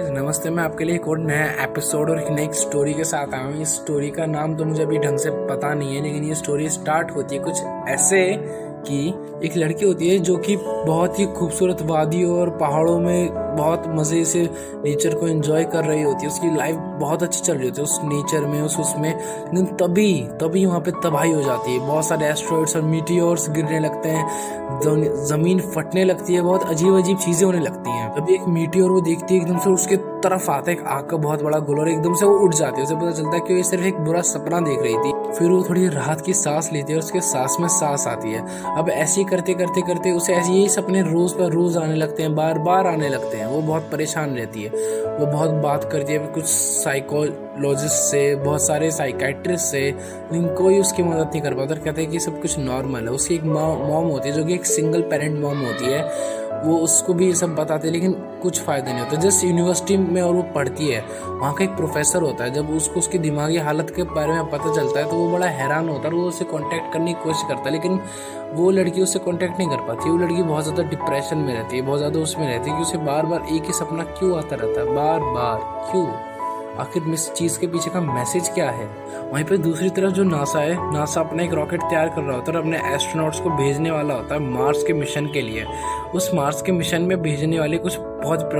नमस्ते, मैं आपके लिए एक और नया एपिसोड और एक नई स्टोरी के साथ आया हूँ। इस स्टोरी का नाम तो मुझे अभी ढंग से पता नहीं है, लेकिन ये स्टोरी स्टार्ट होती है कुछ ऐसे कि एक लड़की होती है जो कि बहुत ही खूबसूरत वादियों और पहाड़ों में बहुत मज़े से नेचर को एंजॉय कर रही होती है, उसकी लाइफ बहुत अच्छी चल रही होती है, उस नेचर में, उस, उसमें, लेकिन तभी तभी वहाँ पे तबाही हो जाती है। बहुत सारे एस्ट्रॉइड्स और मीटियोर्स गिरने लगते हैं ज़मीन फटने लगती है, बहुत अजीब अजीब चीज़ें होने लगती हैं। तभी एक मीटियोर वो देखती है, एकदम से उसके तरफ़ आता है, एक आग का बहुत बड़ा गोल, और एकदम से वो उठ जाती है। उसे पता चलता है कि वो सिर्फ़ एक बुरा सपना देख रही थी। फिर वो थोड़ी राहत की सांस लेती है, और उसके सांस में सांस आती है। अब ऐसे करते करते करते उसे ऐसे यही सपने रोज पर रोज आने लगते हैं बार बार आने लगते हैं। वो बहुत परेशान रहती है। वो बहुत बात करती है कुछ साइकोलॉजिस्ट से, बहुत सारे साइकाट्रिस्ट से लेकिन कोई उसकी मदद नहीं कर पाता और कहते हैं कि सब कुछ नॉर्मल है। उसकी एक मॉम होती है, जो कि एक सिंगल पेरेंट मॉम होती है, वो उसको भी ये सब बताते हैं, लेकिन कुछ फ़ायदा नहीं होता। जिस यूनिवर्सिटी में और वो पढ़ती है, वहाँ का एक प्रोफेसर होता है, जब उसको उसकी दिमागी हालत के बारे में पता चलता है तो वो बड़ा हैरान होता है और वो उससे कांटेक्ट करने की कोशिश करता है, लेकिन वो लड़की उससे कांटेक्ट नहीं कर पाती। वो लड़की बहुत ज़्यादा डिप्रेशन में रहती है, बहुत ज़्यादा उसमें रहती है कि उसे बार बार एक ही सपना क्यों आता रहता है? बार बार क्यों? आखिर इस चीज़ के पीछे का मैसेज क्या है? वहीं पे दूसरी तरफ़ जो नासा है, नासा अपना एक रॉकेट तैयार कर रहा होता है और अपने एस्ट्रोनॉट्स को भेजने वाला होता है मार्स के मिशन के लिए। उस मार्स के मिशन में भेजने वाले कुछ बहुत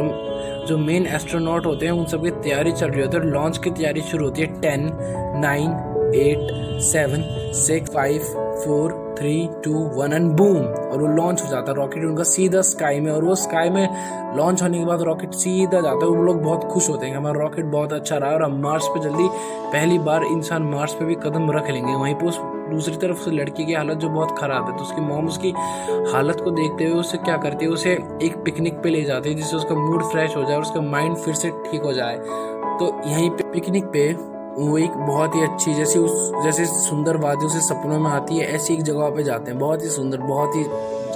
जो मेन एस्ट्रोनॉट होते हैं, उन सब की तैयारी चल रही होती है और लॉन्च की तैयारी शुरू होती है ten nine eight seven six five four three two one and boom और वो लॉन्च हो जाता है रॉकेट उनका सीधा स्काई में और वो स्काई में लॉन्च होने के बाद रॉकेट सीधा जाता है। वो लोग बहुत खुश होते हैं हमारा रॉकेट बहुत अच्छा रहा और हम मार्स पे जल्दी पहली बार इंसान मार्स पे भी कदम रख लेंगे। वहीं पर उस दूसरी तरफ़ से लड़की की हालत जो बहुत खराब है तो उसकी मॉम उसकी हालत को देखते हुए उसे क्या करती है? उसे एक पिकनिक पे ले जाती है, जिससे उसका मूड फ्रेश हो जाए और उसका माइंड फिर से ठीक हो जाए। तो यहीं पे पिकनिक पे वो एक बहुत ही अच्छी, जैसे उस, जैसे सुंदर वादियों से सपनों में आती है, ऐसी एक जगह पे जाते हैं। बहुत ही सुंदर, बहुत ही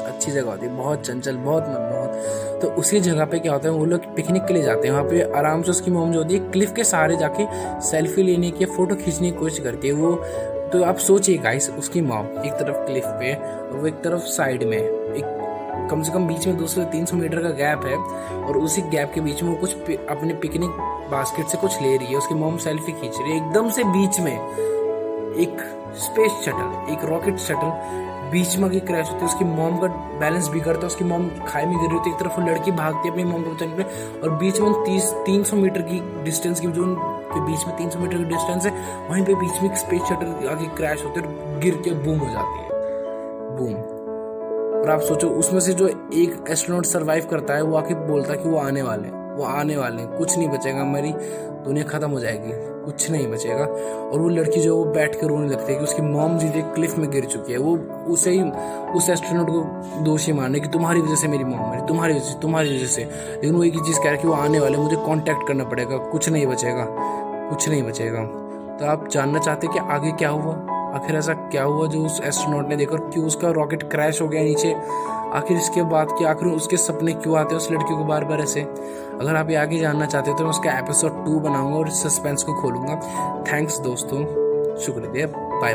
अच्छी जगह होती है, बहुत चंचल, बहुत मनमोहन तो उसी जगह पे क्या होता है, वो लोग पिकनिक के लिए जाते हैं। वहाँ पे आराम से उसकी मोम जो होती है क्लिफ के सहारे जाके सेल्फी लेने की फ़ोटो खींचने की कोशिश करती है। वो तो आप सोचिए गाइस उसकी मॉम एक तरफ़ क्लिफ पे और वो एक तरफ़ साइड में, एक कम से कम बीच में दो सौ तीन सौ मीटर का गैप है और उसी गैप के बीच में वो कुछ अपने पिकनिक बास्केट से कुछ ले रही है, उसकी मोम सेल्फी खींच रही है। एकदम से बीच में एक स्पेस शटल, एक रॉकेट शटल बीच में क्रैश होती है, उसकी मॉम का बैलेंस बिगड़ता है, उसकी मॉम खाई में गिर रही होती है, एक तरफ़ लड़की भागती है अपनी मॉम को बचाने पे और बीच में तीस, तीन सौ मीटर की डिस्टेंस की जो के बीच में तीन सौ मीटर की डिस्टेंस है, वहीं पे बीच में एक स्पेस शटल आगे क्रैश होते है गिर के बूम हो जाती है। बूम। और आप सोचो, उसमें से जो एक एस्ट्रोनॉट सरवाइव करता है, वो आके बोलता है कि वो आने वाले हैं। वो आने वाले हैं। कुछ नहीं बचेगा, हमारी दुनिया खत्म हो जाएगी। कुछ नहीं बचेगा। और वो लड़की जो वो बैठ कर रोने लगती है कि उसकी मॉम जी क्लिफ में गिर चुकी है। वो उसे ही, उस एस्ट्रोनॉट को दोषी मारने की तुम्हारी वजह से मेरी मॉम मरी, तुम्हारी वजह से, तुम्हारी वजह से। लेकिन वो एक ही चीज़ कह रहा है कि वो आने वाले मुझे कॉन्टेक्ट करना पड़ेगा। कुछ नहीं बचेगा। कुछ नहीं बचेगा। तो आप जानना चाहते कि आगे क्या हुआ? आखिर ऐसा क्या हुआ जो उस एस्ट्रोनॉट ने देखा क्यों उसका रॉकेट क्रैश हो गया नीचे? आखिर इसके बाद क्या, आखिर उसके सपने क्यों आते हैं उस लड़की को बार बार ऐसे? अगर आप ये आगे जानना चाहते हो तो मैं उसका एपिसोड टू बनाऊँगा और सस्पेंस को खोलूँगा। थैंक्स दोस्तों। शुक्रिया। Bye bye